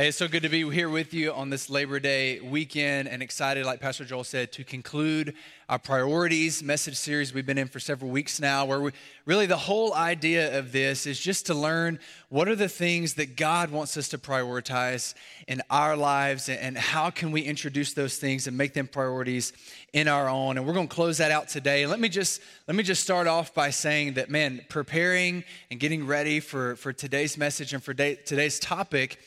Hey, it's so good to be here with you on this Labor Day weekend and excited, like Pastor Joel said, to conclude our priorities message series we've been in for several weeks now, where we really the whole idea of this is just to learn what are the things that God wants us to prioritize in our lives and how can we introduce those things and make them priorities in our own. And we're going to close that out today. Let me just let me just start off by saying that, man, preparing and getting ready for, for today's message and for day, today's topic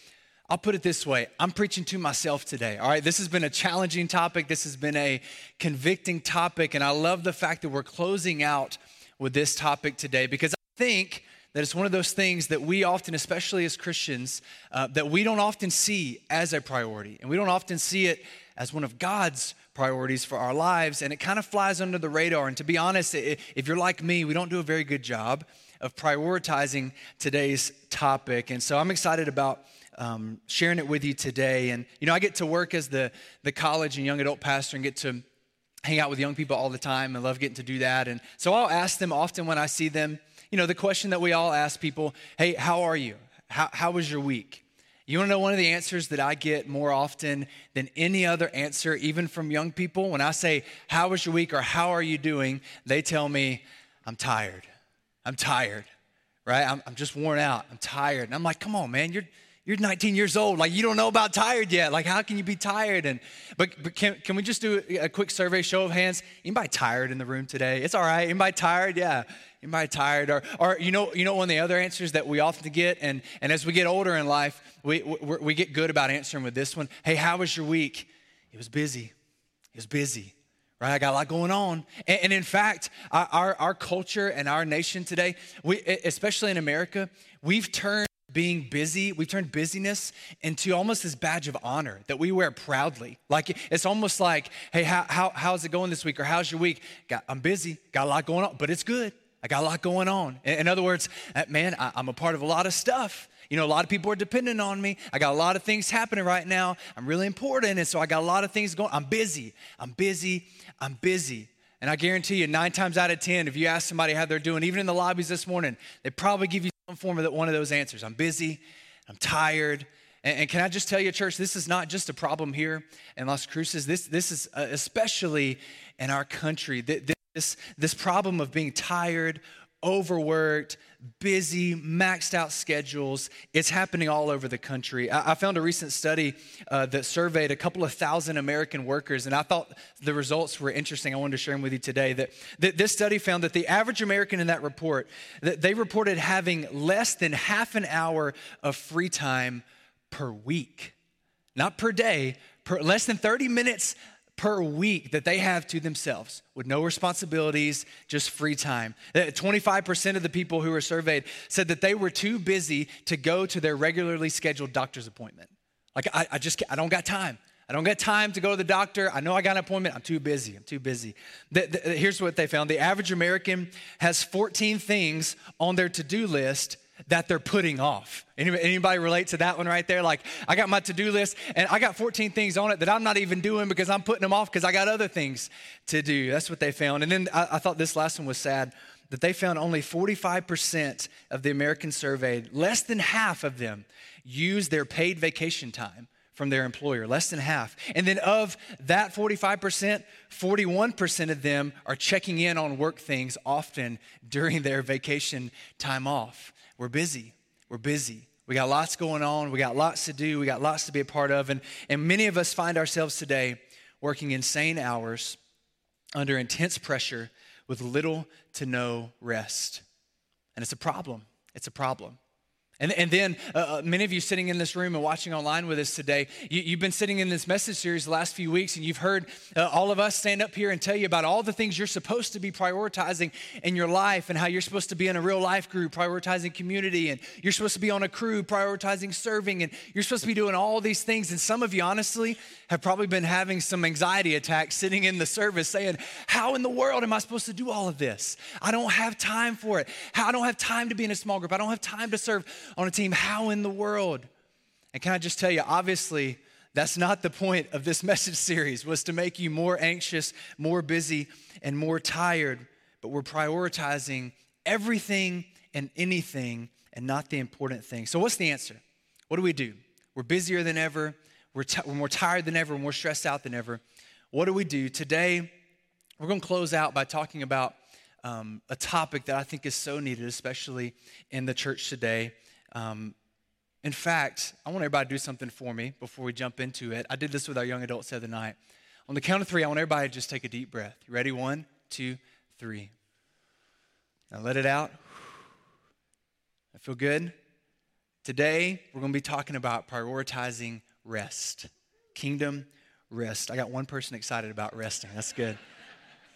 I'll put it this way I'm preaching to myself today. All right, this has been a challenging topic, this has been a convicting topic, and I love the fact that we're closing out with this topic today because I think that it's one of those things that we often, especially as Christians, uh, that we don't often see as a priority, and we don't often see it as one of God's priorities for our lives, and it kind of flies under the radar. And to be honest, if you're like me, we don't do a very good job of prioritizing today's topic. And so I'm excited about um, sharing it with you today. And, you know, I get to work as the, the college and young adult pastor and get to hang out with young people all the time. I love getting to do that. And so I'll ask them often when I see them, you know, the question that we all ask people hey, how are you? How, how was your week? You want to know one of the answers that I get more often than any other answer, even from young people? When I say, How was your week or How are you doing? They tell me, I'm tired. I'm tired, right? I'm, I'm just worn out. I'm tired. And I'm like, Come on, man, you're, you're 19 years old. Like, you don't know about tired yet. Like, how can you be tired? And, but, but can, can we just do a quick survey, show of hands? Anybody tired in the room today? It's all right. Anybody tired? Yeah. Anybody tired? Or, or you know, you know, one of the other answers that we often get, and, and as we get older in life, we, we, we get good about answering with this one. Hey, how was your week? It was busy. It was busy right? I got a lot going on. And, and in fact, our, our, our, culture and our nation today, we, especially in America, we've turned being busy, we've turned busyness into almost this badge of honor that we wear proudly. Like it's almost like, hey, how, how, how's it going this week? Or how's your week? Got, I'm busy, got a lot going on, but it's good. I got a lot going on. In, in other words, uh, man, I, I'm a part of a lot of stuff. You know, a lot of people are dependent on me. I got a lot of things happening right now. I'm really important. And so I got a lot of things going. I'm busy. I'm busy. I'm busy. And I guarantee you, nine times out of 10, if you ask somebody how they're doing, even in the lobbies this morning, they probably give you some form of that one of those answers. I'm busy, I'm tired. And, and can I just tell you, church, this is not just a problem here in Las Cruces. This, this is uh, especially in our country. This, this problem of being tired overworked, busy, maxed out schedules. It's happening all over the country. I, I found a recent study uh, that surveyed a couple of thousand American workers, and I thought the results were interesting. I wanted to share them with you today. That, that this study found that the average American in that report, that they reported having less than half an hour of free time per week, not per day, per, less than 30 minutes per week that they have to themselves with no responsibilities, just free time. 25% uh, of the people who were surveyed said that they were too busy to go to their regularly scheduled doctor's appointment. Like, I, I just, I don't got time. I don't get time to go to the doctor. I know I got an appointment. I'm too busy. I'm too busy. The, the, here's what they found the average American has 14 things on their to do list that they're putting off. Anybody, anybody, relate to that one right there? Like, I got my to do list and I got 14 things on it that I'm not even doing because I'm putting them off because I got other things to do. That's what they found. And then I, I thought this last one was sad that they found only 45% of the Americans surveyed, less than half of them, use their paid vacation time from their employer, less than half. And then of that 45%, 41% of them are checking in on work things often during their vacation time off. We're busy. We're busy. We got lots going on. We got lots to do. We got lots to be a part of. And, and many of us find ourselves today working insane hours under intense pressure with little to no rest. And it's a problem. It's a problem. And, and then, uh, uh, many of you sitting in this room and watching online with us today, you, have been sitting in this message series the last few weeks, and you've heard uh, all of us stand up here and tell you about all the things you're supposed to be prioritizing in your life and how you're supposed to be in a real life group prioritizing community, and you're supposed to be on a crew prioritizing serving, and you're supposed to be doing all these things. And some of you, honestly, have probably been having some anxiety attacks sitting in the service saying, How in the world am I supposed to do all of this? I don't have time for it. I don't have time to be in a small group. I don't have time to serve on a team. How in the world? And can I just tell you, obviously, that's not the point of this message series was to make you more anxious, more busy, and more tired, but we're prioritizing everything and anything and not the important thing. So what's the answer? What do we do? We're busier than ever. We're, t- we're more tired than ever. We're more stressed out than ever. What do we do? Today, we're going to close out by talking about um, a topic that I think is so needed, especially in the church today. Um, in fact, I want everybody to do something for me before we jump into it. I did this with our young adults the other night. On the count of three, I want everybody to just take a deep breath. You ready? One, two, three. Now let it out. I feel good. Today, we're going to be talking about prioritizing rest. Kingdom rest. I got one person excited about resting. That's good.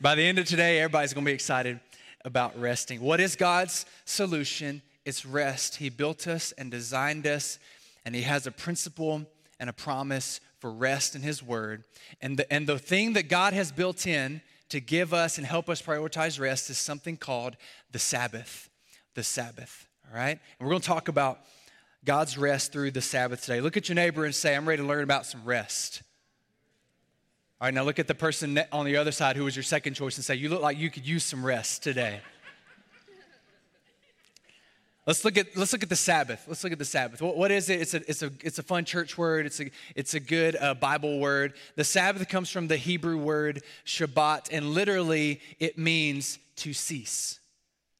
By the end of today, everybody's going to be excited about resting. What is God's solution? It's rest. He built us and designed us, and He has a principle and a promise for rest in His Word. And the, and the thing that God has built in to give us and help us prioritize rest is something called the Sabbath. The Sabbath, all right? And we're going to talk about God's rest through the Sabbath today. Look at your neighbor and say, I'm ready to learn about some rest. All right, now look at the person on the other side who was your second choice and say, You look like you could use some rest today. Let's look at let's look at the Sabbath. Let's look at the Sabbath. What, what is it? It's a it's a it's a fun church word. It's a it's a good uh, Bible word. The Sabbath comes from the Hebrew word Shabbat, and literally it means to cease,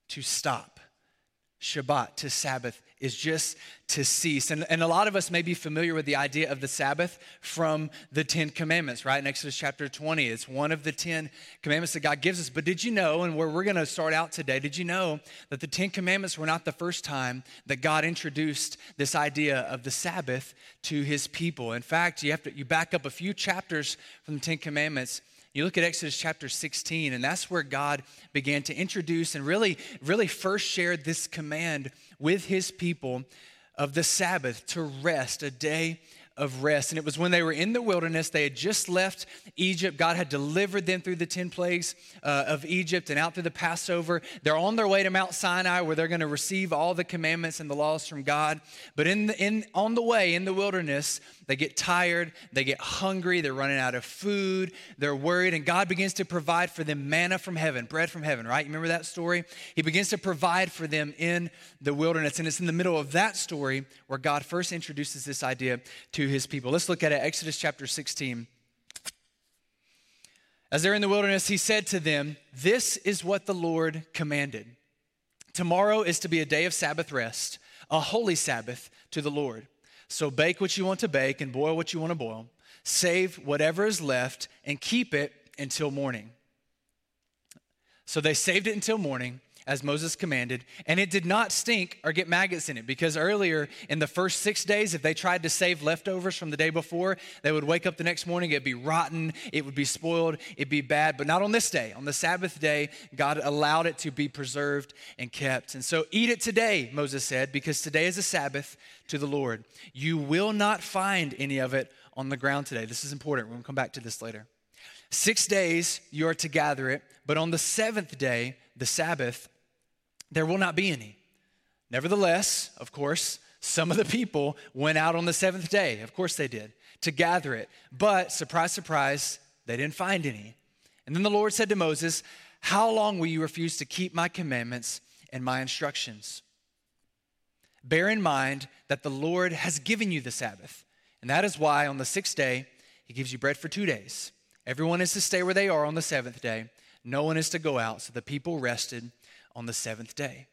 to stop. Shabbat to Sabbath is just to cease. And, and a lot of us may be familiar with the idea of the Sabbath from the Ten Commandments, right? In Exodus chapter 20, it's one of the Ten Commandments that God gives us. But did you know, and where we're going to start out today, did you know that the Ten Commandments were not the first time that God introduced this idea of the Sabbath to his people? In fact, you have to you back up a few chapters from the Ten Commandments you look at Exodus chapter 16, and that's where God began to introduce and really, really first shared this command with his people of the Sabbath to rest, a day of rest. And it was when they were in the wilderness, they had just left Egypt. God had delivered them through the 10 plagues uh, of Egypt and out through the Passover. They're on their way to Mount Sinai where they're going to receive all the commandments and the laws from God. But in the, in, on the way in the wilderness, they get tired, they get hungry, they're running out of food, they're worried, and God begins to provide for them manna from heaven, bread from heaven, right? You remember that story? He begins to provide for them in the wilderness. And it's in the middle of that story where God first introduces this idea to his people. Let's look at it, Exodus chapter 16. As they're in the wilderness, he said to them, This is what the Lord commanded. Tomorrow is to be a day of Sabbath rest, a holy Sabbath to the Lord. So bake what you want to bake and boil what you want to boil. Save whatever is left and keep it until morning. So they saved it until morning as Moses commanded, and it did not stink or get maggots in it because earlier in the first six days, if they tried to save leftovers from the day before, they would wake up the next morning, it'd be rotten, it would be spoiled, it'd be bad, but not on this day. On the Sabbath day, God allowed it to be preserved and kept. And so eat it today, Moses said, because today is a Sabbath to the Lord. You will not find any of it on the ground today. This is important. Gonna come back to this later. Six days you are to gather it, but on the seventh day, the Sabbath, there will not be any. Nevertheless, of course, some of the people went out on the seventh day. Of course they did, to gather it. But, surprise, surprise, they didn't find any. And then the Lord said to Moses, How long will you refuse to keep my commandments and my instructions? Bear in mind that the Lord has given you the Sabbath. And that is why on the sixth day, he gives you bread for two days. Everyone is to stay where they are on the seventh day. No one is to go out. So the people rested on the seventh day,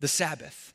the Sabbath,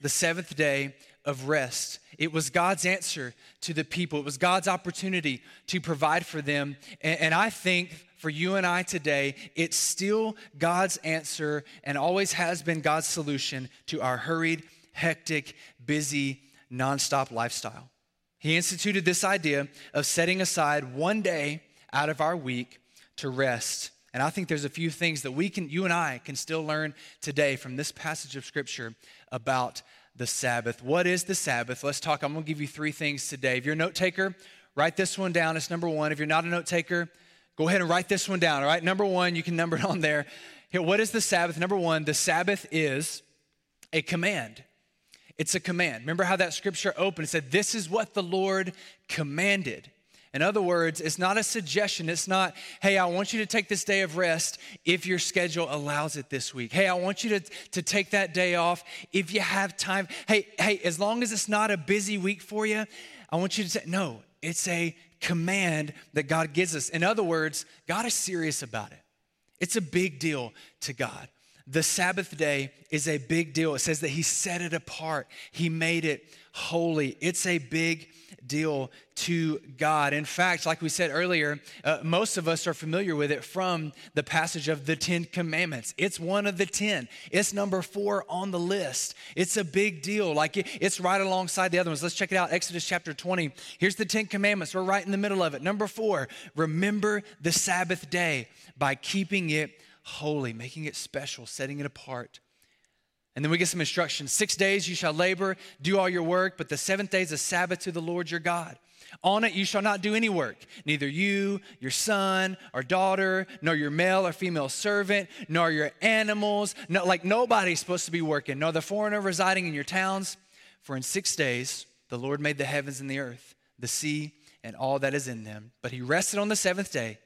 the seventh day of rest. It was God's answer to the people, it was God's opportunity to provide for them. And, and, I think for you and I today, it's still God's answer and always has been God's solution to our hurried, hectic, busy, nonstop lifestyle. He instituted this idea of setting aside one day out of our week to rest and I think there's a few things that we can, you and I can still learn today from this passage of scripture about the Sabbath. What is the Sabbath? Let's talk. I'm going to give you three things today. If you're a note taker, write this one down. It's number one. If you're not a note taker, go ahead and write this one down. All right, number one, you can number it on there. Here, what is the Sabbath? Number one, the Sabbath is a command. It's a command. Remember how that scripture opened? It said, This is what the Lord commanded. In other words, it's not a suggestion. It's not, hey, I want you to take this day of rest if your schedule allows it this week. Hey, I want you to, to take that day off if you have time. Hey, hey, as long as it's not a busy week for you, I want you to say, no, it's a command that God gives us. In other words, God is serious about it. It's a big deal to God. The Sabbath day is a big deal. It says that He set it apart, He made it holy. It's a big deal to God. In fact, like we said earlier, uh, most of us are familiar with it from the passage of the Ten Commandments. It's one of the ten, it's number four on the list. It's a big deal. Like it, it's right alongside the other ones. Let's check it out Exodus chapter 20. Here's the Ten Commandments. We're right in the middle of it. Number four, remember the Sabbath day by keeping it holy, making it special, setting it apart. And then we get some instructions. Six days you shall labor, do all your work, but the seventh day is a Sabbath to the Lord your God. On it you shall not do any work, neither you, your son or daughter, nor your male or female servant, nor your animals. No, like nobody's supposed to be working, nor the foreigner residing in your towns. For in six days the Lord made the heavens and the earth, the sea, and all that is in them. But he rested on the seventh day,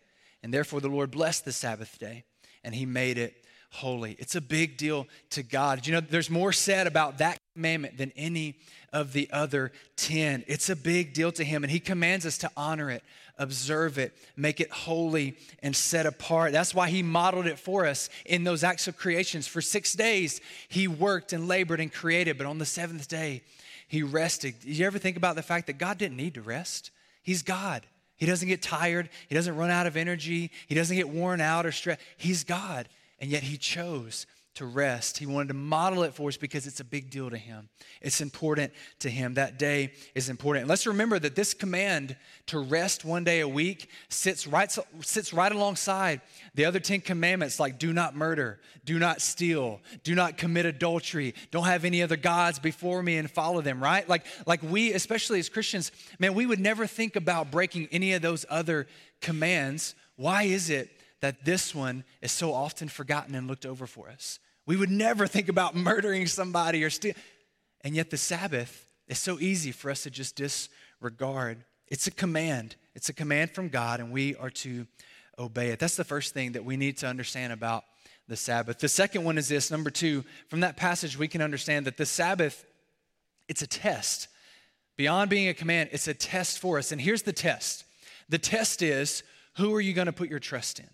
and therefore the Lord blessed the Sabbath day, and he made it holy. It's a big deal to God. You know, there's more said about that commandment than any of the other 10. It's a big deal to Him, and He commands us to honor it, observe it, make it holy, and set apart. That's why He modeled it for us in those acts of creations. For six days, He worked and labored and created, but on the seventh day, He rested. Did you ever think about the fact that God didn't need to rest? He's God. He doesn't get tired. He doesn't run out of energy. He doesn't get worn out or stressed. He's God and yet he chose to rest. He wanted to model it for us because it's a big deal to him. It's important to him. That day is important. And let's remember that this command to rest one day a week sits right, sits right alongside the other 10 commandments like do not murder, do not steal, do not commit adultery, don't have any other gods before me and follow them, right? Like, like we, especially as Christians, man, we would never think about breaking any of those other commands. Why is it that this one is so often forgotten and looked over for us. We would never think about murdering somebody or steal. And yet the Sabbath is so easy for us to just disregard. It's a command. It's a command from God, and we are to obey it. That's the first thing that we need to understand about the Sabbath. The second one is this number two, from that passage, we can understand that the Sabbath, it's a test. Beyond being a command, it's a test for us. And here's the test the test is who are you going to put your trust in?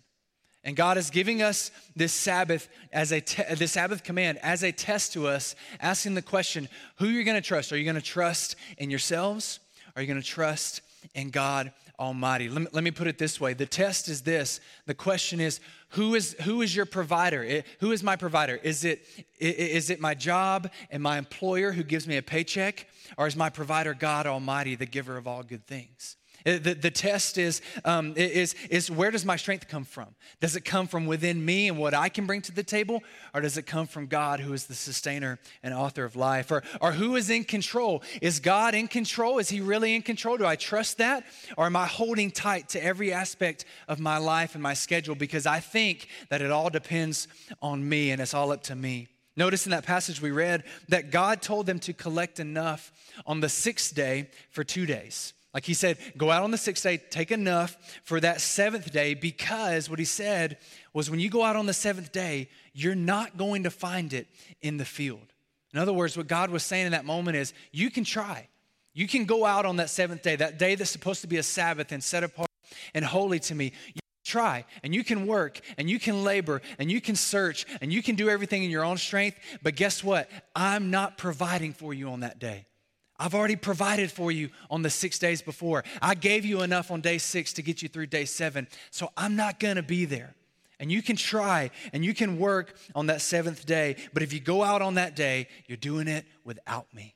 And God is giving us this Sabbath as a te- this Sabbath command as a test to us, asking the question, who are you going to trust? Are you going to trust in yourselves? Are you going to trust in God Almighty? Let me, let me put it this way. The test is this. The question is, who is who is your provider? It, who is my provider? Is it is it my job and my employer who gives me a paycheck? Or is my provider God Almighty, the giver of all good things? Uh, the, the test is, um, is, is where does my strength come from? Does it come from within me and what I can bring to the table? Or does it come from God, who is the sustainer and author of life? Or, or who is in control? Is God in control? Is He really in control? Do I trust that? Or am I holding tight to every aspect of my life and my schedule because I think that it all depends on me and it's all up to me? Notice in that passage we read that God told them to collect enough on the sixth day for two days. Like he said, go out on the sixth day, take enough for that seventh day, because what he said was when you go out on the seventh day, you're not going to find it in the field. In other words, what God was saying in that moment is, you can try. You can go out on that seventh day, that day that's supposed to be a Sabbath and set apart and holy to me. You try and you can work and you can labor and you can search and you can do everything in your own strength. But guess what? I'm not providing for you on that day. I've already provided for you on the six days before. I gave you enough on day six to get you through day seven. So I'm not going to be there. And you can try and you can work on that seventh day. But if you go out on that day, you're doing it without me.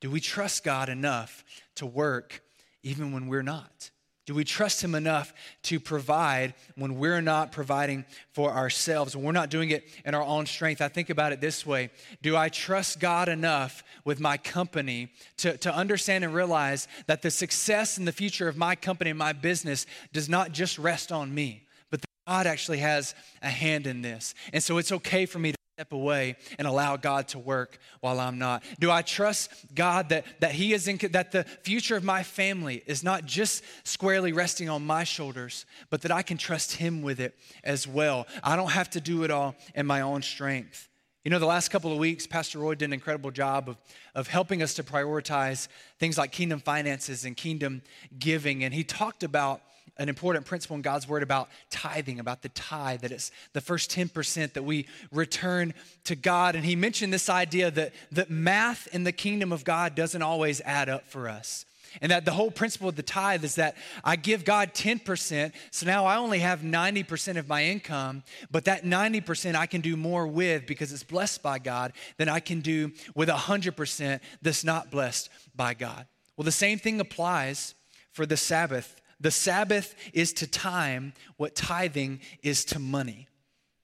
Do we trust God enough to work even when we're not? Do we trust Him enough to provide when we're not providing for ourselves? When we're not doing it in our own strength? I think about it this way Do I trust God enough with my company to, to understand and realize that the success and the future of my company and my business does not just rest on me, but that God actually has a hand in this? And so it's okay for me to step away and allow God to work while I'm not? Do I trust God that, that He is in, that the future of my family is not just squarely resting on my shoulders, but that I can trust Him with it as well? I don't have to do it all in my own strength. You know, the last couple of weeks, Pastor Roy did an incredible job of, of helping us to prioritize things like kingdom finances and kingdom giving. And he talked about an important principle in God's word about tithing, about the tithe, that it's the first 10% that we return to God. And he mentioned this idea that, that math in the kingdom of God doesn't always add up for us. And that the whole principle of the tithe is that I give God 10%, so now I only have 90% of my income, but that 90% I can do more with because it's blessed by God than I can do with 100% that's not blessed by God. Well, the same thing applies for the Sabbath. The Sabbath is to time what tithing is to money.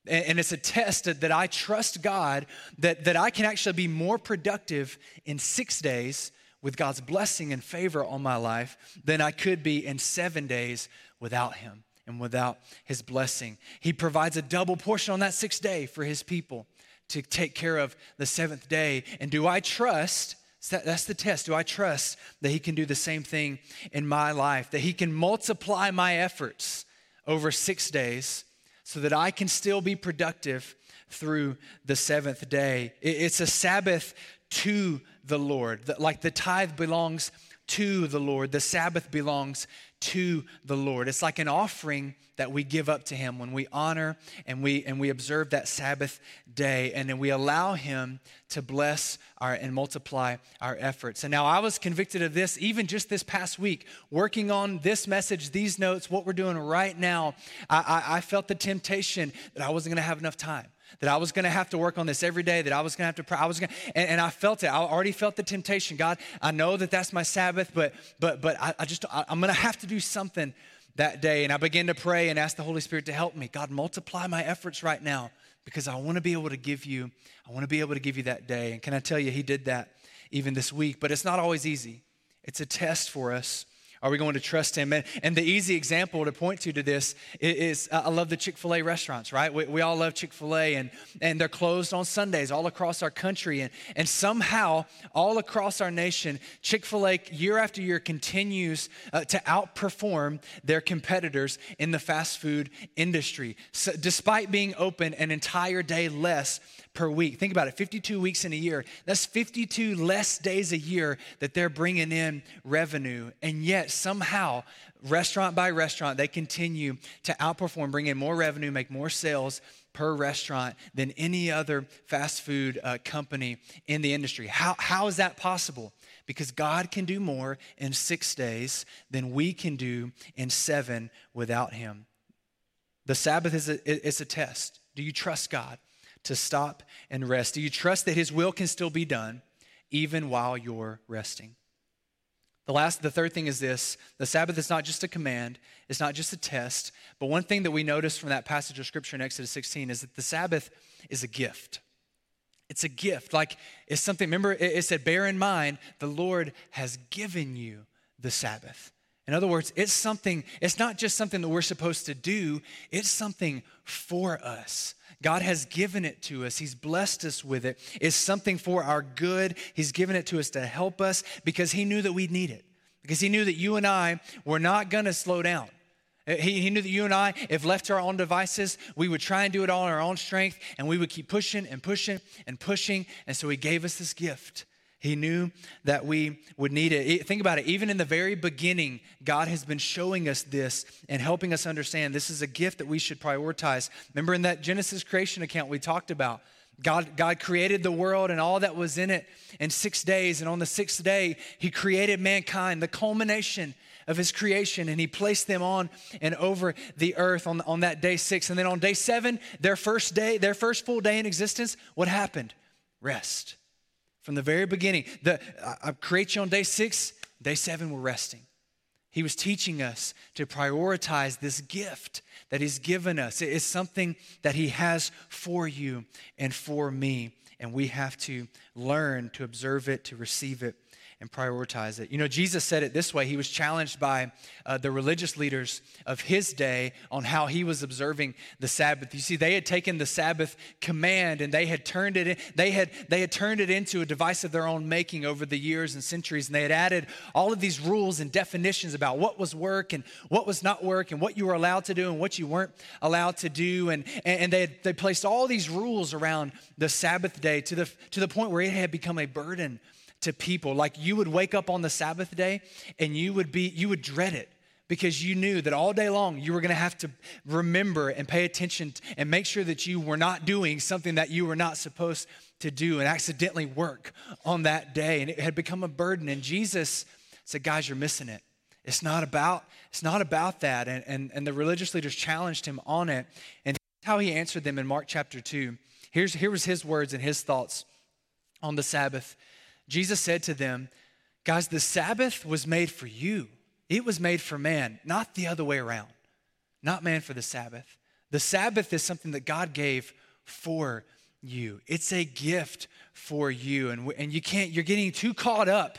And it's a test that I trust God that, that I can actually be more productive in six days with God's blessing and favor on my life than I could be in seven days without Him and without His blessing. He provides a double portion on that sixth day for His people to take care of the seventh day. And do I trust? That's the test. Do I trust that He can do the same thing in my life? That He can multiply my efforts over six days so that I can still be productive through the seventh day? It's a Sabbath to the Lord. Like the tithe belongs to the Lord, the Sabbath belongs to the Lord. It's like an offering that we give up to him when we honor and we and we observe that Sabbath day and then we allow him to bless our and multiply our efforts. And now I was convicted of this even just this past week, working on this message, these notes, what we're doing right now. I, I, I felt the temptation that I wasn't gonna have enough time that I was going to have to work on this every day, that I was going to have to pray. I was going and, and, I felt it. I already felt the temptation. God, I know that that's my Sabbath, but but but I, I just I, I'm going to have to do something that day. And I began to pray and ask the Holy Spirit to help me. God, multiply my efforts right now because I want to be able to give you. I want to be able to give you that day. And can I tell you, He did that even this week. But it's not always easy. It's a test for us. Are we going to trust him? And, and the easy example to point to to this is, is uh, I love the Chick fil A restaurants, right? We, we all love Chick fil A, and, and they're closed on Sundays all across our country. And, and somehow, all across our nation, Chick fil A year after year continues uh, to outperform their competitors in the fast food industry. So, despite being open an entire day less per week. Think about it 52 weeks in a year. That's 52 less days a year that they're bringing in revenue. And yet, somehow, restaurant by restaurant, they continue to outperform, bring in more revenue, make more sales per restaurant than any other fast food uh, company in the industry. How, how is that possible? Because God can do more in six days than we can do in seven without Him. The Sabbath is a, it's a test. Do you trust God? To stop and rest? Do you trust that His will can still be done even while you're resting? The last, the third thing is this the Sabbath is not just a command, it's not just a test, but one thing that we notice from that passage of scripture in Exodus 16 is that the Sabbath is a gift. It's a gift. Like it's something, remember, it said, bear in mind, the Lord has given you the Sabbath. In other words, it's something, it's not just something that we're supposed to do, it's something for us. God has given it to us. He's blessed us with it. It's something for our good. He's given it to us to help us because He knew that we'd need it. Because He knew that you and I were not going to slow down. Uh, he, he knew that you and I, if left to our own devices, we would try and do it all in our own strength and we would keep pushing and pushing and pushing. And so He gave us this gift. He knew that we would need it. Think about it. Even in the very beginning, God has been showing us this and helping us understand this is a gift that we should prioritize. Remember in that Genesis creation account we talked about, God, God created the world and all that was in it in six days. And on the sixth day, He created mankind, the culmination of His creation, and He placed them on and over the earth on, on that day six. And then on day seven, their first day, their first full day in existence, what happened? Rest from the very beginning. The, I create you on day six, day seven, we're resting. He was teaching us to prioritize this gift that He's given us. It is something that He has for you and for me, and we have to learn to observe it, to receive it, and prioritize it. You know, Jesus said it this way. He was challenged by uh, the religious leaders of his day on how he was observing the Sabbath. You see, they had taken the Sabbath command and they had turned it in, they had they had turned it into a device of their own making over the years and centuries, and they had added all of these rules and definitions about what was work and what was not work and what you were allowed to do and what you weren't allowed to do, and and they had, they placed all these rules around the Sabbath day to the to the point where it had become a burden to people. Like you would wake up on the Sabbath day and you would be, you would dread it because you knew that all day long you were going to have to remember and pay attention and make sure that you were not doing something that you were not supposed to do and accidentally work on that day. And it had become a burden. And Jesus said, guys, you're missing it. It's not about, it's not about that. And, and, and the religious leaders challenged him on it. And how he answered them in Mark chapter 2. Here's, here was his words and his thoughts on the Sabbath. Jesus said to them, Guys, the Sabbath was made for you. It was made for man, not the other way around. Not man for the Sabbath. The Sabbath is something that God gave for you. It's a gift for you. And, and you can't, you're getting too caught up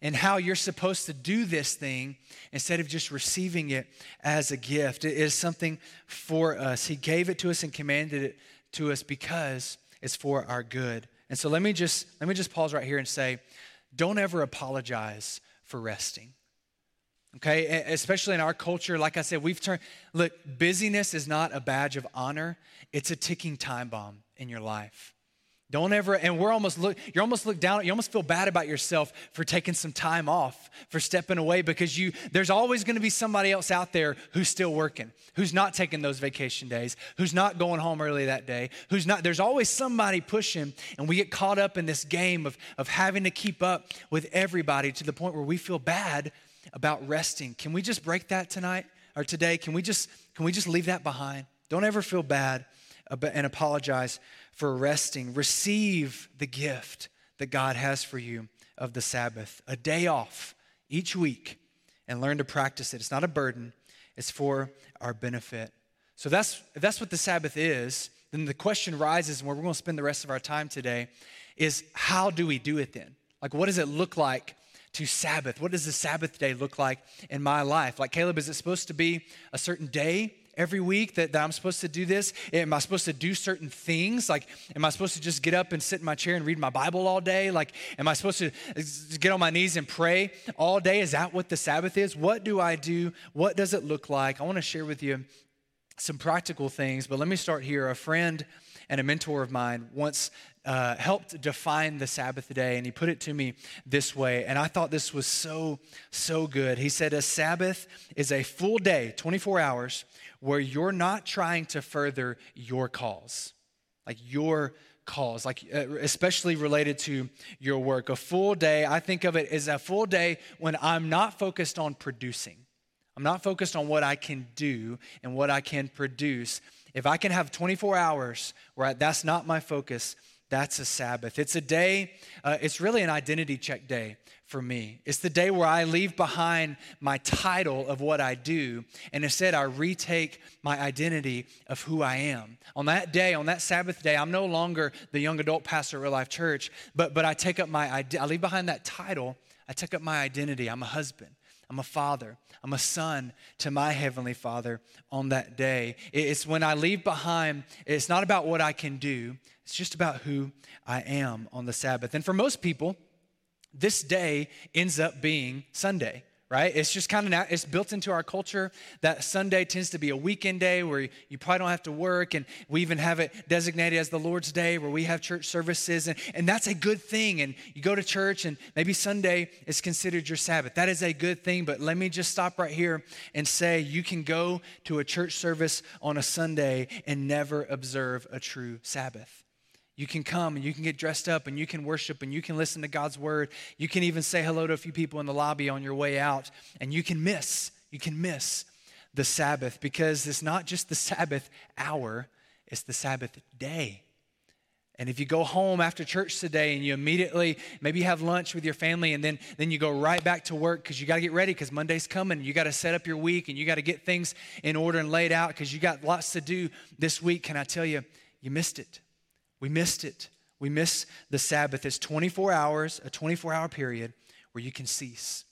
in how you're supposed to do this thing instead of just receiving it as a gift. It is something for us. He gave it to us and commanded it to us because it's for our good. And so let me just let me just pause right here and say, don't ever apologize for resting. Okay, especially in our culture, like I said, we've turned look, busyness is not a badge of honor, it's a ticking time bomb in your life. Don't ever, and we're almost look, you're almost look down, you almost feel bad about yourself for taking some time off, for stepping away, because you there's always gonna be somebody else out there who's still working, who's not taking those vacation days, who's not going home early that day, who's not, there's always somebody pushing, and we get caught up in this game of, of having to keep up with everybody to the point where we feel bad about resting. Can we just break that tonight or today? Can we just can we just leave that behind? Don't ever feel bad and apologize for resting. Receive the gift that God has for you of the Sabbath, a day off each week, and learn to practice it. It's not a burden, it's for our benefit. So that's that's what the Sabbath is, then the question rises, and where we're going to spend the rest of our time today, is how do we do it then? Like, what does it look like to Sabbath? What does the Sabbath day look like in my life? Like, Caleb, is it supposed to be a certain day every week that, that I'm supposed to do this? Am I supposed to do certain things? Like, am I supposed to just get up and sit in my chair and read my Bible all day? Like, am I supposed to get on my knees and pray all day? Is that what the Sabbath is? What do I do? What does it look like? I want to share with you some practical things, but let me start here. A friend and a mentor of mine once uh, helped define the Sabbath day, and he put it to me this way. And I thought this was so, so good. He said, A Sabbath is a full day, 24 hours, where you're not trying to further your cause, like your cause, like uh, especially related to your work. A full day, I think of it as a full day when I'm not focused on producing. I'm not focused on what I can do and what I can produce. If I can have 24 hours where that's not my focus, that's a Sabbath. It's a day, uh, it's really an identity check day for me. It's the day where I leave behind my title of what I do, and instead I retake my identity of who I am. On that day, on that Sabbath day, I'm no longer the young adult pastor at Real Life Church, but, but I take up my, I leave behind that title, I take up my identity. I'm a husband. I'm a father. I'm a son to my heavenly father on that day. It's when I leave behind, it's not about what I can do, it's just about who I am on the Sabbath. And for most people, this day ends up being Sunday right? It's just kind of it's built into our culture that sunday tends to be a weekend day where you probably don't have to work and we even have it designated as the lord's day where we have church services and, and that's a good thing. And you go to church and maybe sunday is considered your sabbath. That is a good thing but let me just stop right here and say you can go to a church service on a sunday and never observe a true sabbath you can come and you can get dressed up and you can worship and you can listen to God's word. You can even say hello to a few people in the lobby on your way out and you can miss, you can miss the Sabbath because it's not just the Sabbath hour, it's the Sabbath day. And if you go home after church today and you immediately maybe have lunch with your family and then, then you go right back to work because you got to get ready because Monday's coming. You got to set up your week and you got to get things in order and laid out because you got lots to do this week. Can I tell you, you missed it. We missed it. We miss the Sabbath. It's 24 hours, a 24 hour period where you can cease.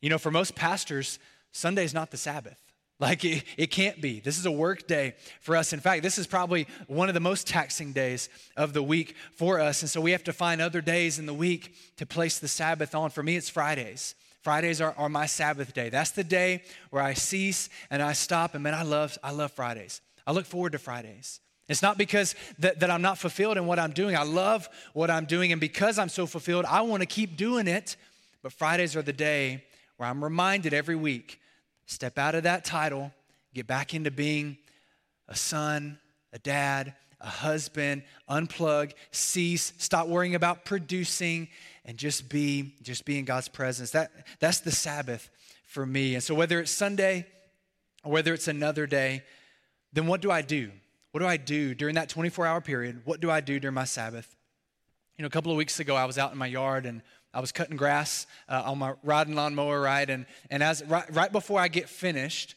You know, for most pastors, Sunday is not the Sabbath. Like it, it can't be. This is a work day for us. In fact, this is probably one of the most taxing days of the week for us. And so we have to find other days in the week to place the Sabbath on. For me, it's Fridays. Fridays are, are my Sabbath day. That's the day where I cease and I stop. And man, I love, I love Fridays. I look forward to Fridays. It's not because that, that I'm not fulfilled in what I'm doing. I love what I'm doing. And because I'm so fulfilled, I want to keep doing it. But Fridays are the day where I'm reminded every week step out of that title, get back into being a son, a dad, a husband, unplug, cease, stop worrying about producing, and just be, just be in God's presence. That, that's the Sabbath for me. And so whether it's Sunday or whether it's another day, then what do I do? What do I do during that 24 hour period? What do I do during my Sabbath? You know, a couple of weeks ago, I was out in my yard and I was cutting grass uh, on my riding lawnmower, right? And, and as right, right before I get finished,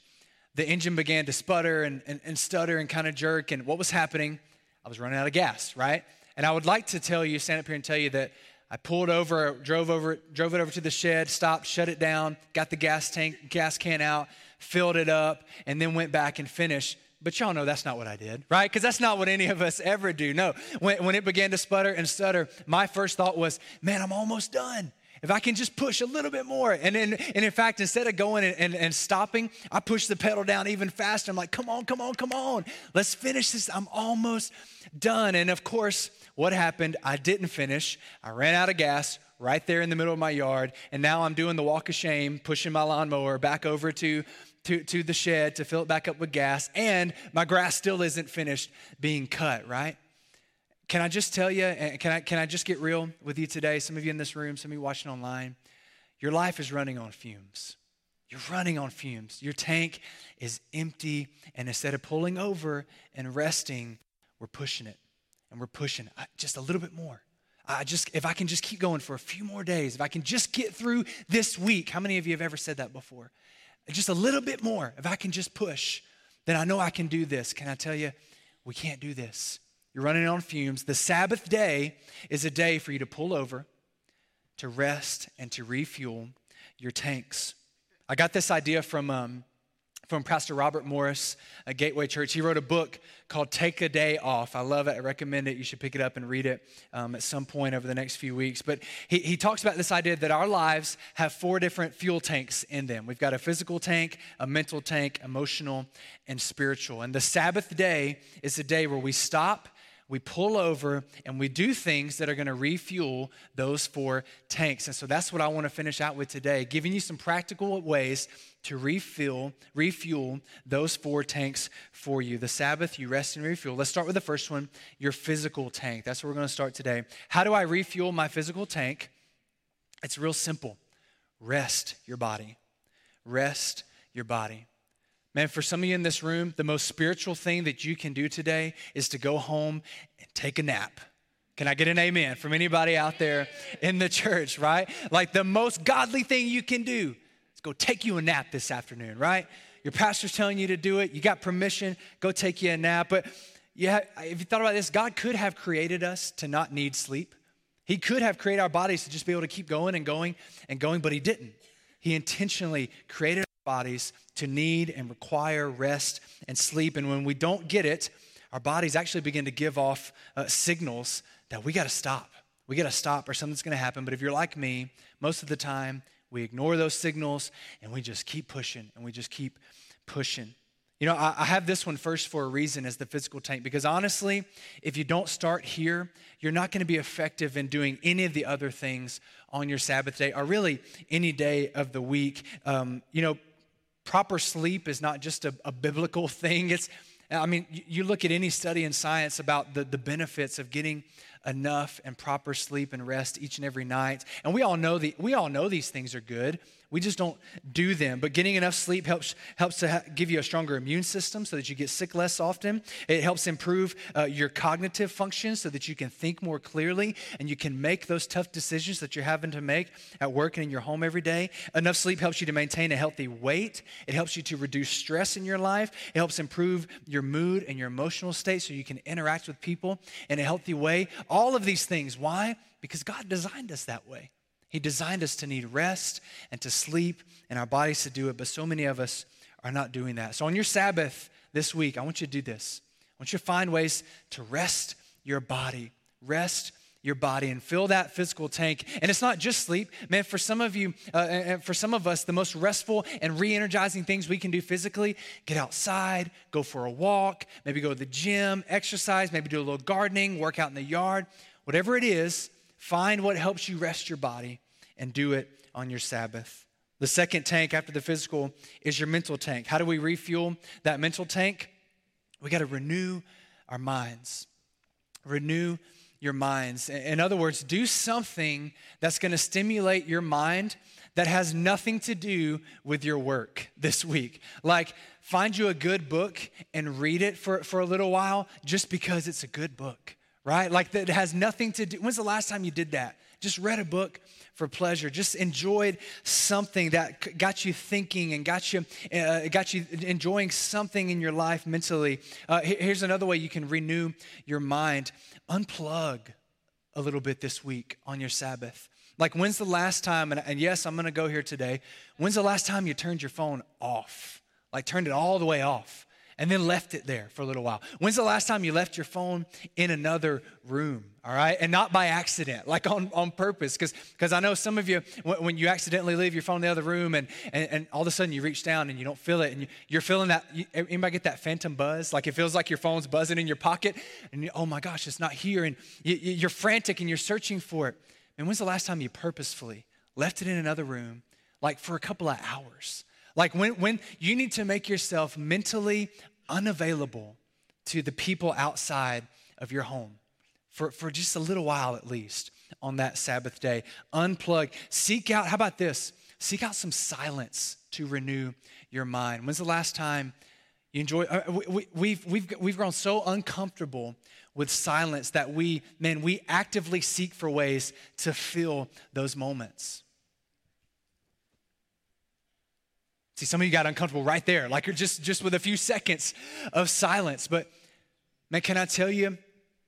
the engine began to sputter and, and, and stutter and kind of jerk. And what was happening? I was running out of gas, right? And I would like to tell you, stand up here and tell you that I pulled over, drove over, drove it over to the shed, stopped, shut it down, got the gas tank, gas can out, filled it up, and then went back and finished. But y'all know that's not what I did, right? Because that's not what any of us ever do. No, when, when it began to sputter and stutter, my first thought was, man, I'm almost done. If I can just push a little bit more. And, in, and in fact, instead of going and, and, and stopping, I pushed the pedal down even faster. I'm like, come on, come on, come on. Let's finish this. I'm almost done. And of course, what happened? I didn't finish. I ran out of gas right there in the middle of my yard. And now I'm doing the walk of shame, pushing my lawnmower back over to to, to the shed to fill it back up with gas, and my grass still isn't finished being cut, right? Can I just tell you, can I, can I just get real with you today? Some of you in this room, some of you watching online, your life is running on fumes. You're running on fumes. Your tank is empty, and instead of pulling over and resting, we're pushing it and we're pushing uh, just a little bit more. I just, if I can just keep going for a few more days, if I can just get through this week. How many of you have ever said that before? Just a little bit more, if I can just push, then I know I can do this. Can I tell you, we can't do this. You're running on fumes. The Sabbath day is a day for you to pull over, to rest, and to refuel your tanks. I got this idea from um, from Pastor Robert Morris at Gateway Church. He wrote a book called Take a Day Off. I love it. I recommend it. You should pick it up and read it um, at some point over the next few weeks. But he, he talks about this idea that our lives have four different fuel tanks in them we've got a physical tank, a mental tank, emotional, and spiritual. And the Sabbath day is a day where we stop we pull over and we do things that are going to refuel those four tanks. And so that's what I want to finish out with today, giving you some practical ways to refill, refuel those four tanks for you. The Sabbath, you rest and refuel. Let's start with the first one, your physical tank. That's where we're going to start today. How do I refuel my physical tank? It's real simple. Rest your body. Rest your body. Man, for some of you in this room, the most spiritual thing that you can do today is to go home and take a nap. Can I get an amen from anybody out there in the church, right? Like the most godly thing you can do go take you a nap this afternoon, right? Your pastor's telling you to do it. You got permission, go take you a nap. But yeah, if you thought about this, God could have created us to not need sleep. He could have created our bodies to just be able to keep going and going and going, but He didn't. He intentionally created our bodies to need and require rest and sleep. And when we don't get it, our bodies actually begin to give off uh, signals that we got to stop. We got to stop or something's going to happen. But if you're like me, most of the time we ignore those signals and we just keep pushing and we just keep pushing. You know, I, I have this one first for a reason as the physical tank because honestly, if you don't start here, you're not going to be effective in doing any of the other things on your Sabbath day or really any day of the week. Um, you know, proper sleep is not just a, a biblical thing. It's, I mean, you look at any study in science about the, the benefits of getting enough and proper sleep and rest each and every night. And we all know the, we all know these things are good. We just don't do them. But getting enough sleep helps, helps to ha- give you a stronger immune system so that you get sick less often. It helps improve uh, your cognitive function so that you can think more clearly and you can make those tough decisions that you're having to make at work and in your home every day. Enough sleep helps you to maintain a healthy weight. It helps you to reduce stress in your life. It helps improve your mood and your emotional state so you can interact with people in a healthy way. All of these things. Why? Because God designed us that way. He designed us to need rest and to sleep and our bodies to do it, but so many of us are not doing that. So on your Sabbath this week, I want you to do this. I want you to find ways to rest your body. Rest your body and fill that physical tank. And it's not just sleep, man. For some of you, uh, and for some of us, the most restful and re-energizing things we can do physically: get outside, go for a walk, maybe go to the gym, exercise, maybe do a little gardening, work out in the yard. Whatever it is, find what helps you rest your body and do it on your Sabbath. The second tank after the physical is your mental tank. How do we refuel that mental tank? We got to renew our minds. Renew your minds. In other words, do something that's going to stimulate your mind that has nothing to do with your work this week. Like, find you a good book and read it for, for a little while just because it's a good book, right? Like, that has nothing to do. When's the last time you did that? Just read a book for pleasure. Just enjoyed something that got you thinking and got you, uh, got you enjoying something in your life mentally. Uh, here's another way you can renew your mind unplug a little bit this week on your Sabbath. Like, when's the last time, and, and yes, I'm gonna go here today, when's the last time you turned your phone off? Like, turned it all the way off and then left it there for a little while. When's the last time you left your phone in another room? All right, and not by accident, like on, on purpose, because because I know some of you when, when, you accidentally leave your phone in the other room, and, and, and all of a sudden you reach down and you don't feel it, and you, are feeling that. You, anybody get that phantom buzz? Like it feels like your phone's buzzing in your pocket, and you, oh my gosh, it's not here, and you, you're frantic and you're searching for it. And when's the last time you purposefully left it in another room, like for a couple of hours? Like when, when you need to make yourself mentally unavailable to the people outside of your home for, for just a little while at least on that Sabbath day. Unplug. Seek out, how about this? Seek out some silence to renew your mind. When's the last time you enjoy? Uh, we, we've, we've, we've grown so uncomfortable with silence that we, man, we actively seek for ways to fill those moments. See, some of you got uncomfortable right there, like just, just with a few seconds of silence. But man, can I tell you,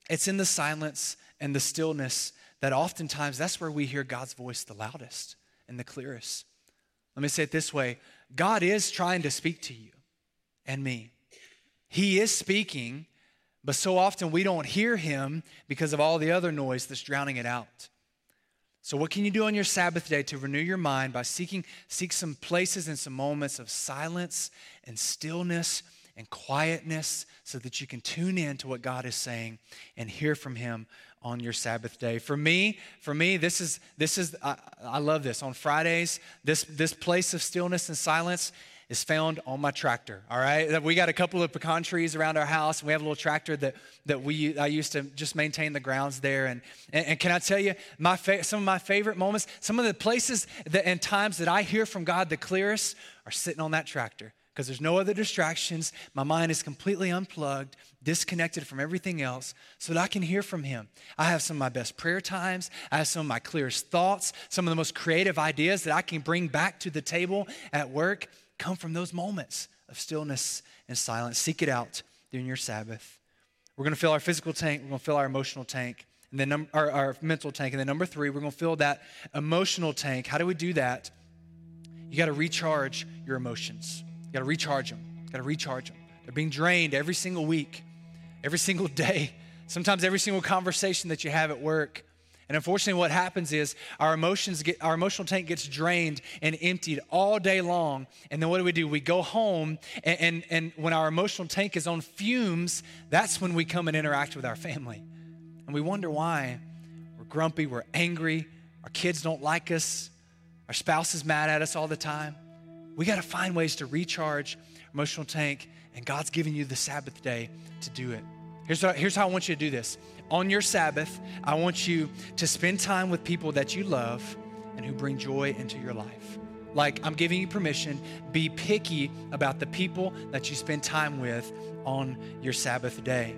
it's in the silence and the stillness that oftentimes that's where we hear God's voice the loudest and the clearest. Let me say it this way God is trying to speak to you and me. He is speaking, but so often we don't hear him because of all the other noise that's drowning it out. So, what can you do on your Sabbath day to renew your mind by seeking seek some places and some moments of silence and stillness and quietness so that you can tune in to what God is saying and hear from him on your Sabbath day. For me, for me, this is this is I, I love this. On Fridays, this this place of stillness and silence is found on my tractor. All right, we got a couple of pecan trees around our house, and we have a little tractor that that we I used to just maintain the grounds there. And and, and can I tell you, my fa- some of my favorite moments, some of the places that, and times that I hear from God the clearest are sitting on that tractor because there's no other distractions. My mind is completely unplugged, disconnected from everything else, so that I can hear from Him. I have some of my best prayer times. I have some of my clearest thoughts, some of the most creative ideas that I can bring back to the table at work come from those moments of stillness and silence. Seek it out during your Sabbath. We're going to fill our physical tank, we're going to fill our emotional tank, and then num- our, our mental tank. And then number three, we're going to fill that emotional tank. How do we do that? You got to recharge your emotions. You got to recharge them. You got to recharge them. They're being drained every single week, every single day, sometimes every single conversation that you have at work. And unfortunately, what happens is our emotions get our emotional tank gets drained and emptied all day long. And then what do we do? We go home, and, and, and when our emotional tank is on fumes, that's when we come and interact with our family. And we wonder why. We're grumpy, we're angry, our kids don't like us, our spouse is mad at us all the time. We got to find ways to recharge emotional tank, and God's giving you the Sabbath day to do it. Here's, what, here's how I want you to do this on your Sabbath, I want you to spend time with people that you love and who bring joy into your life. Like, I'm giving you permission, be picky about the people that you spend time with on your Sabbath day.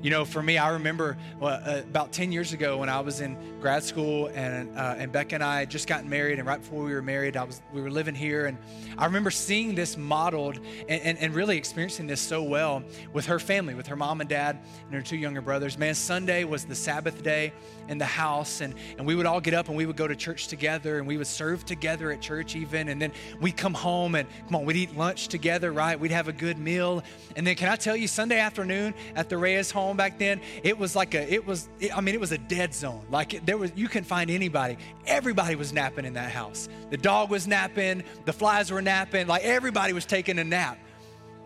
You know, for me, I remember uh, about 10 years ago when I was in grad school and, uh, and Becca and I had just gotten married. And right before we were married, I was, we were living here. And I remember seeing this modeled and, and, and really experiencing this so well with her family, with her mom and dad and her two younger brothers. Man, Sunday was the Sabbath day in the house. And, and we would all get up and we would go to church together and we would serve together at church even. And then we'd come home and come on, we'd eat lunch together, right? We'd have a good meal. And then can I tell you, Sunday afternoon at the Reyes home, back then, it was like a, it was, it, I mean, it was a dead zone. Like there was, you couldn't find anybody. Everybody was napping in that house. The dog was napping, the flies were napping, like everybody was taking a nap.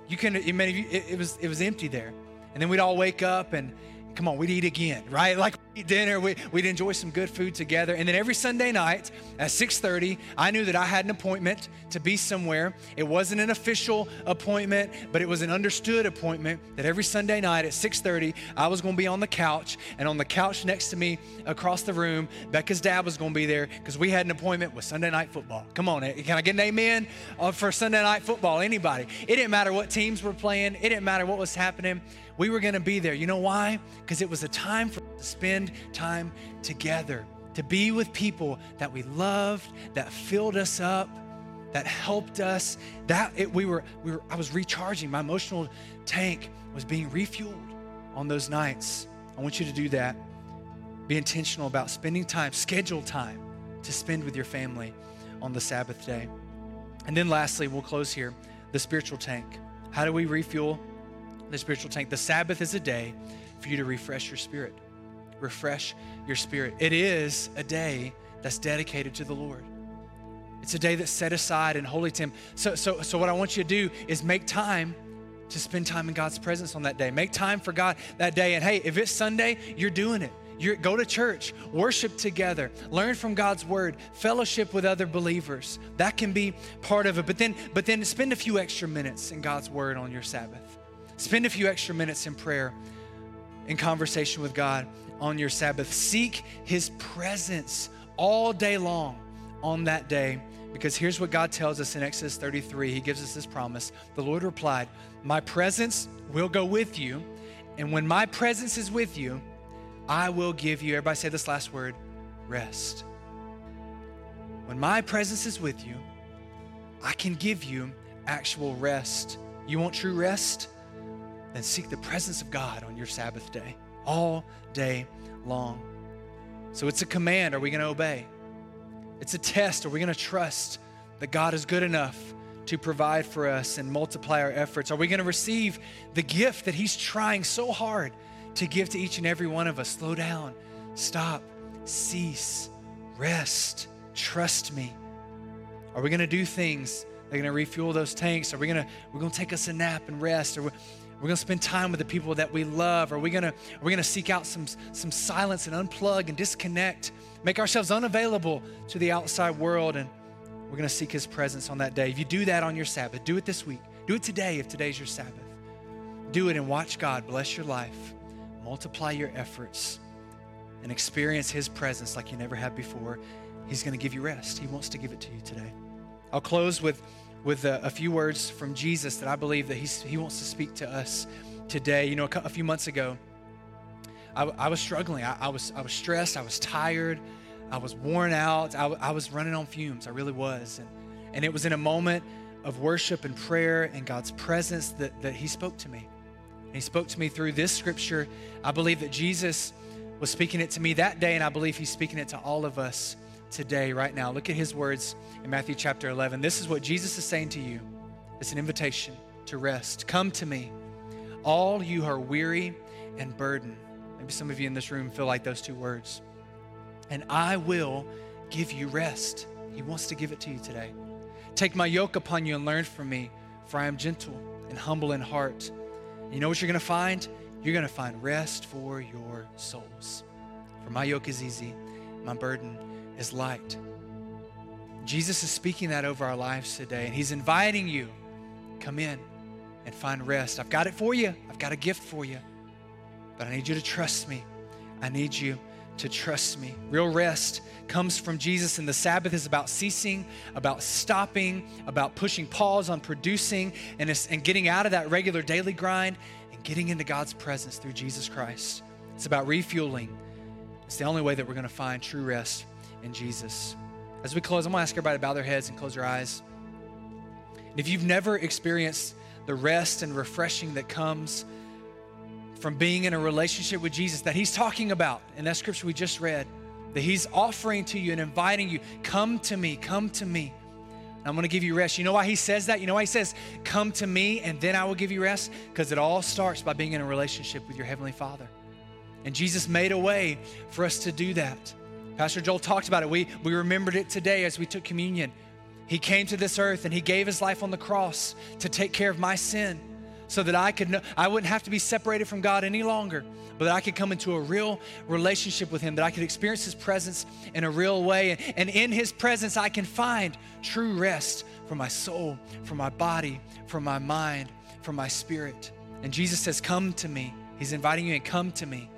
You can, I mean, it, it was, it was empty there. And then we'd all wake up and come on, we'd eat again, right? Like dinner, we, would enjoy some good food together. And then every Sunday night at 6:30, I knew that I had an appointment to be somewhere. It wasn't an official appointment, but it was an understood appointment that every Sunday night at 6:30, I was going to be on the couch, and on the couch next to me across the room, Becca's dad was going to be there because we had an appointment with Sunday night football. Come on, eh, can I get an amen uh, for Sunday night football? Anybody? It didn't matter what teams were playing. It didn't matter what was happening. We were going to be there. You know why? Because it was a time for us to spend time together, to be with people that we loved, that filled us up, that helped us. That it, we were, we were, I was recharging. My emotional tank was being refueled on those nights. I want you to do that. Be intentional about spending time, schedule time to spend with your family on the Sabbath day. And then lastly, we'll close here the spiritual tank. How do we refuel the spiritual tank. The Sabbath is a day for you to refresh your spirit. Refresh your spirit. It is a day that's dedicated to the Lord. It's a day that's set aside and holy Him. So, so, so what I want you to do is make time to spend time in God's presence on that day. Make time for God that day. And hey, if it's Sunday, you're doing it. You're, go to church, worship together, learn from God's word, fellowship with other believers. That can be part of it. But then, but then spend a few extra minutes in God's word on your Sabbath. Spend a few extra minutes in prayer, in conversation with God on your Sabbath. Seek His presence all day long on that day. Because here's what God tells us in Exodus 33. He gives us this promise. The Lord replied, My presence will go with you. And when my presence is with you, I will give you, everybody say this last word, rest. When my presence is with you, I can give you actual rest. You want true rest? Then seek the presence of God on your Sabbath day, all day long. So it's a command. Are we going to obey? It's a test. Are we going to trust that God is good enough to provide for us and multiply our efforts? Are we going to receive the gift that He's trying so hard to give to each and every one of us? Slow down, stop, cease, rest, trust me. Are we going to do things that are going to refuel those tanks? Are we going to we're going to take us a nap and rest? Or we're to spend time with the people that we love. Are we to, are we to seek out some, some silence and unplug and disconnect, make ourselves unavailable to the outside world, and we're to seek His presence on that day. If you do that on your Sabbath, do it this week. Do it today if today's your Sabbath. Do it and watch God bless your life, multiply your efforts, and experience His presence like you never have before. He's to give you rest. He wants to give it to you today. I'll close with with a, a, few words from Jesus that I believe that he's, he wants to speak to us today. You know, a, a few months ago, I, I was struggling. I, I, was, I was stressed. I was tired. I was worn out. I, I was running on fumes. I really was. And, and it was in a moment of worship and prayer and God's presence that, that he spoke to me. And he spoke to me through this scripture. I believe that Jesus was speaking it to me that day, and I believe he's speaking it to all of us today, right now. Look at his words in Matthew chapter 11. This is what Jesus is saying to you it's an invitation to rest. Come to me, all you are weary and burdened. Maybe some of you in this room feel like those two words. And I will give you rest. He wants to give it to you today. Take my yoke upon you and learn from me, for I am gentle and humble in heart. You know what you're going to find? You're going to find rest for your souls. For my yoke is easy, my burden is light. Jesus is speaking that over our lives today, and He's inviting you come in and find rest. I've got it for you, I've got a gift for you, but I need you to trust me. I need you to trust me. Real rest comes from Jesus, and the Sabbath is about ceasing, about stopping, about pushing pause on producing and, and getting out of that regular daily grind and getting into God's presence through Jesus Christ. It's about refueling. It's the only way that we're going to find true rest in Jesus. As we close, I'm to ask everybody to bow their heads and close their eyes. And if you've never experienced the rest and refreshing that comes from being in a relationship with Jesus that he's talking about in that scripture we just read, that he's offering to you and inviting you, come to me, come to me. I'm going to give you rest. You know why he says that? You know why he says, Come to me and then I will give you rest? Because it all starts by being in a relationship with your Heavenly Father. And Jesus made a way for us to do that. Pastor Joel talked about it. We, we remembered it today as we took communion. He came to this earth and he gave his life on the cross to take care of my sin so that I could know I wouldn't have to be separated from God any longer, but that I could come into a real relationship with him, that I could experience his presence in a real way. And, and in his presence, I can find true rest for my soul, for my body, for my mind, for my spirit. And Jesus says, Come to me. He's inviting you and come to me.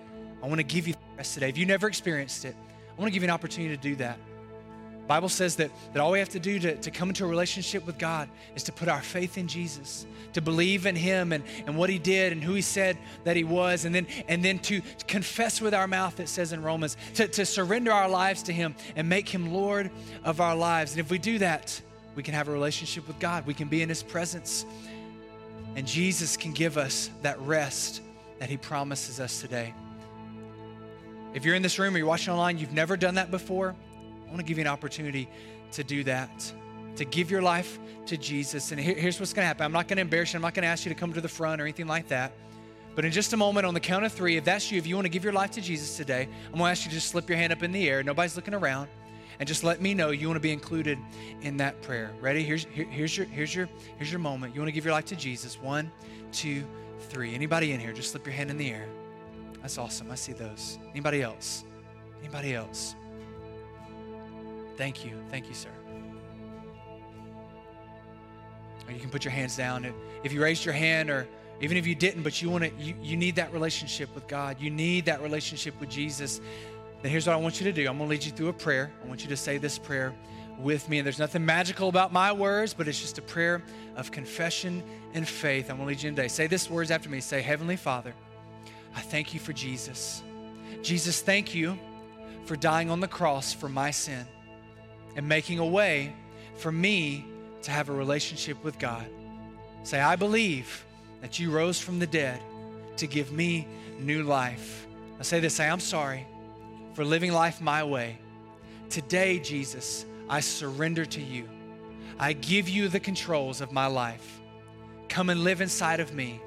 I want to give you rest today. If you never experienced it, I want to give you an opportunity to do that. Bible says that, that all we have to do to, to come into a relationship with God is to put our faith in Jesus, to believe in Him and, and what He did and who He said that He was, and then, and then to confess with our mouth, it says in Romans, to, to surrender our lives to Him and make Him Lord of our lives. And if we do that, we can have a relationship with God. We can be in His presence. And Jesus can give us that rest that He promises us today. If you're in this room or you're watching online, you've never done that before, I want to give you an opportunity to do that, to give your life to Jesus. And here, here's what's going to happen I'm not going to embarrass you, I'm not going to ask you to come to the front or anything like that. But in just a moment, on the count of three, if that's you, if you want to give your life to Jesus today, I'm going to ask you to just slip your hand up in the air. Nobody's looking around. And just let me know you want to be included in that prayer. Ready? Here's, here, here's, your, here's, your, here's your moment. You want to give your life to Jesus. One, two, three. Anybody in here, just slip your hand in the air. That's awesome. I see those. Anybody else? Anybody else? Thank you. Thank you, sir. Or you can put your hands down. If you raised your hand, or even if you didn't, but you want to, you, you need that relationship with God. You need that relationship with Jesus. Then here's what I want you to do. I'm going to lead you through a prayer. I want you to say this prayer with me. And there's nothing magical about my words, but it's just a prayer of confession and faith. I'm going to lead you in today. Say this words after me. Say, Heavenly Father, I thank you for Jesus. Jesus, thank you for dying on the cross for my sin and making a way for me to have a relationship with God. Say, I believe that you rose from the dead to give me new life. I say this, say, I'm sorry for living life my way. Today, Jesus, I surrender to you. I give you the controls of my life. Come and live inside of me.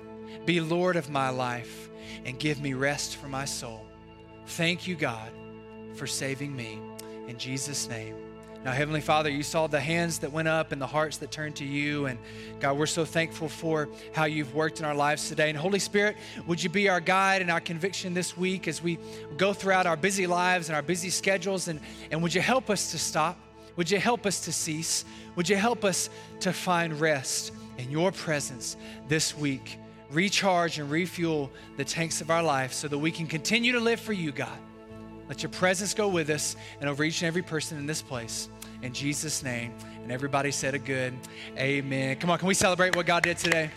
Be Lord of my life and give me rest for my soul. Thank you, God, for saving me. In Jesus' name. Now, Heavenly Father, you saw the hands that went up and the hearts that turned to you. And God, we're so thankful for how you've worked in our lives today. And Holy Spirit, would you be our guide and our conviction this week as we go throughout our busy lives and our busy schedules? And, and would you help us to stop? Would you help us to cease? Would you help us to find rest in your presence this week? Recharge and refuel the tanks of our life so that we can continue to live for you, God. Let your presence go with us and over each and every person in this place. In Jesus' name. And everybody said a good amen. Come on, can we celebrate what God did today?